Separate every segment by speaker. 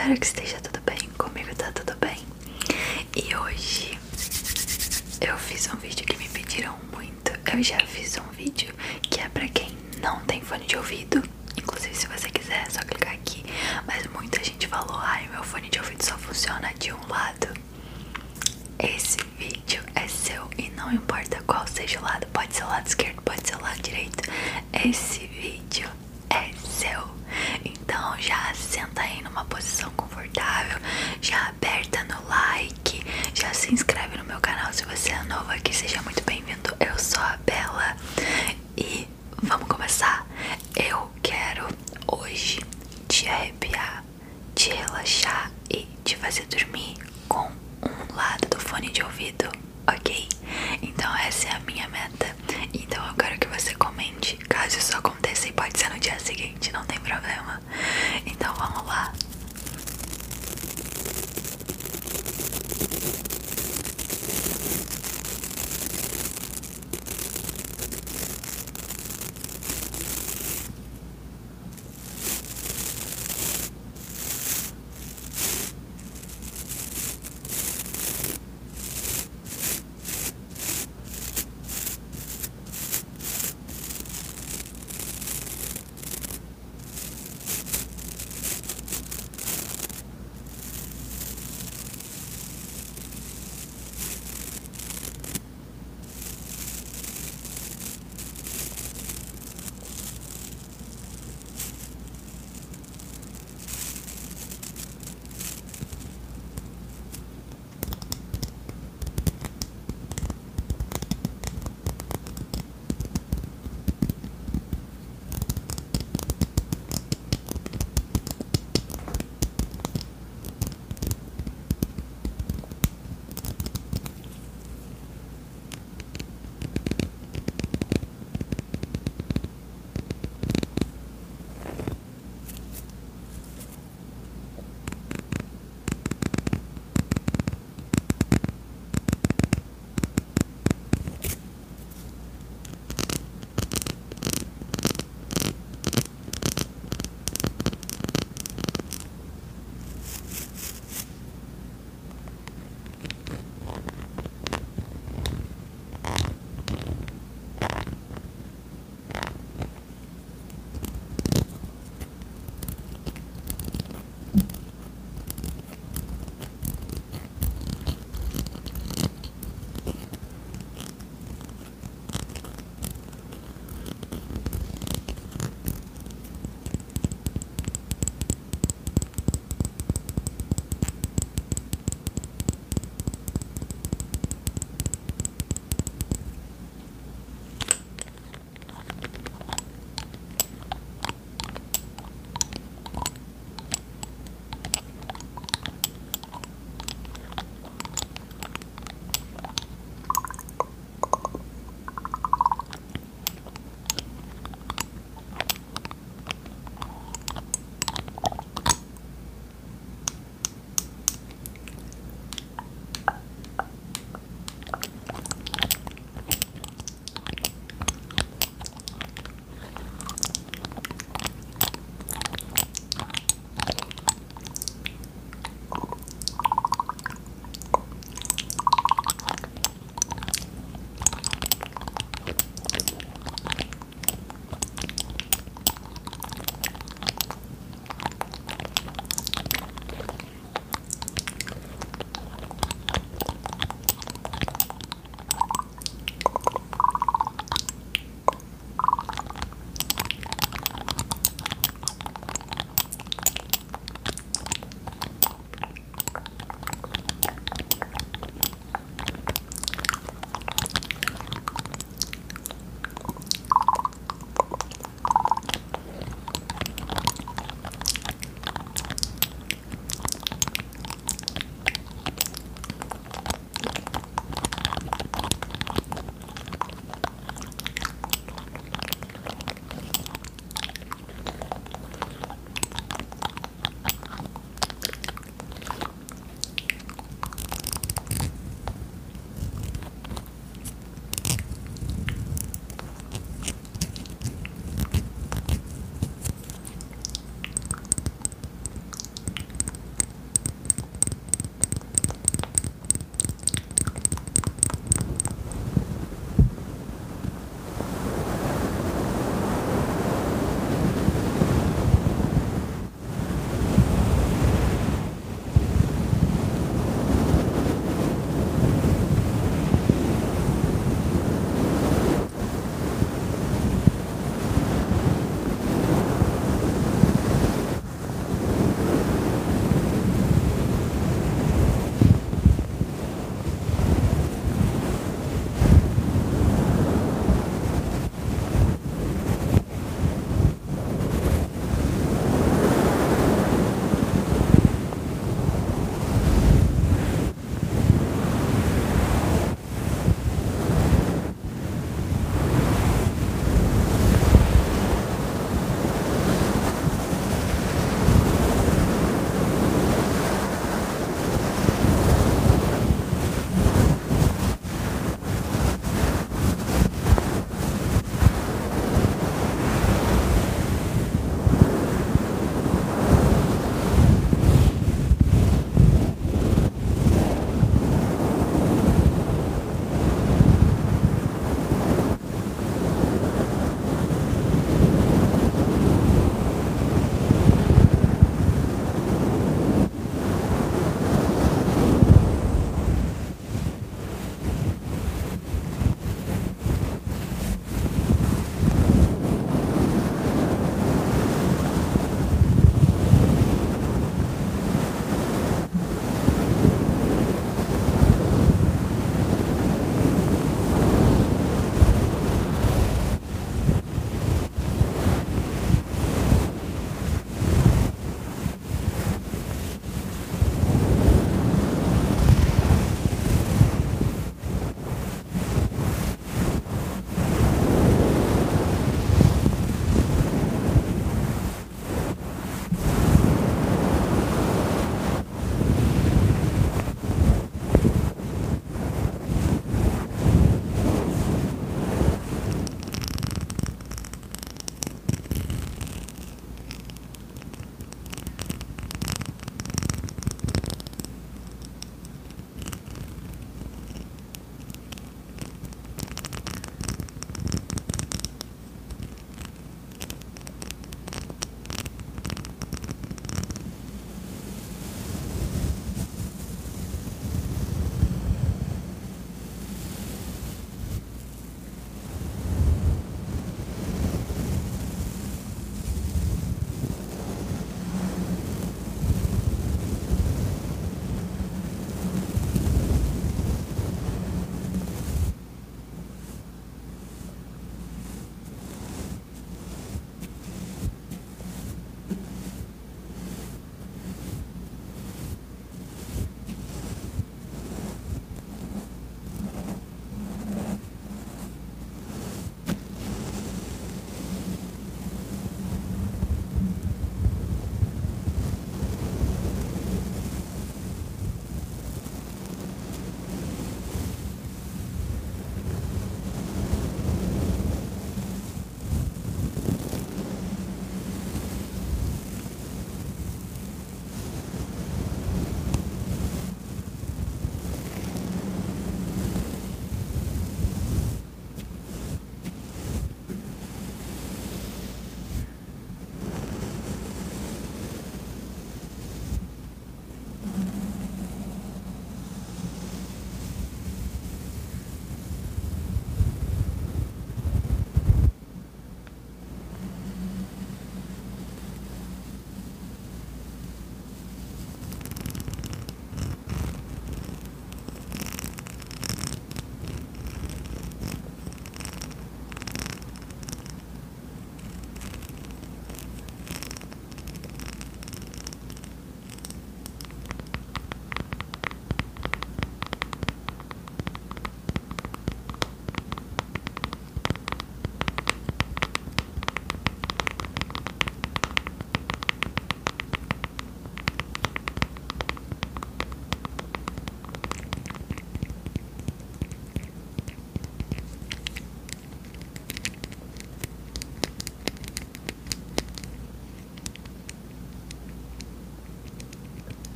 Speaker 1: espero que esteja tudo bem. Comigo tá tudo bem. E hoje eu fiz um vídeo que me pediram muito. Eu já fiz um vídeo que é pra quem não tem fone de ouvido. Inclusive, se você quiser, é só clicar aqui. Mas muita gente falou: ai, meu fone de ouvido só funciona de um lado. Esse vídeo é seu e não importa qual seja o lado, pode ser o lado esquerdo, pode ser o lado direito. Esse vídeo é seu. Então já senta aí numa posição confortável, já aperta no like, já se inscreve no meu canal se você é novo aqui, seja muito bem-vindo. Eu sou a Bela e vamos começar. Eu quero hoje te arrepiar, te relaxar e te fazer dormir com um lado do fone de ouvido, ok? Então essa é a minha meta. Então eu quero que você comente caso isso aconteça e pode ser no dia seguinte, não tem problema.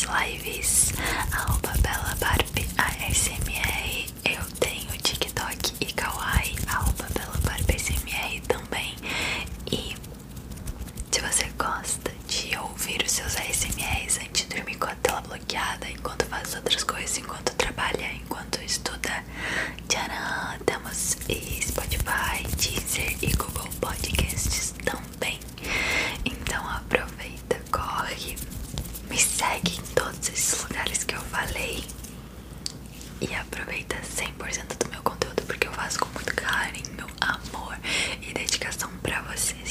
Speaker 1: minhas lives, arroba Bela Barbie ASMR, eu tenho TikTok e Kawaii, arroba Bela Barbie ASMR também. E se você gosta de ouvir os seus ASMRs antes de dormir com a tela bloqueada, enquanto faz outras coisas, enquanto trabalha, enquanto estuda, e aproveita 100% do meu conteúdo porque eu faço com muito carinho, amor e dedicação pra vocês.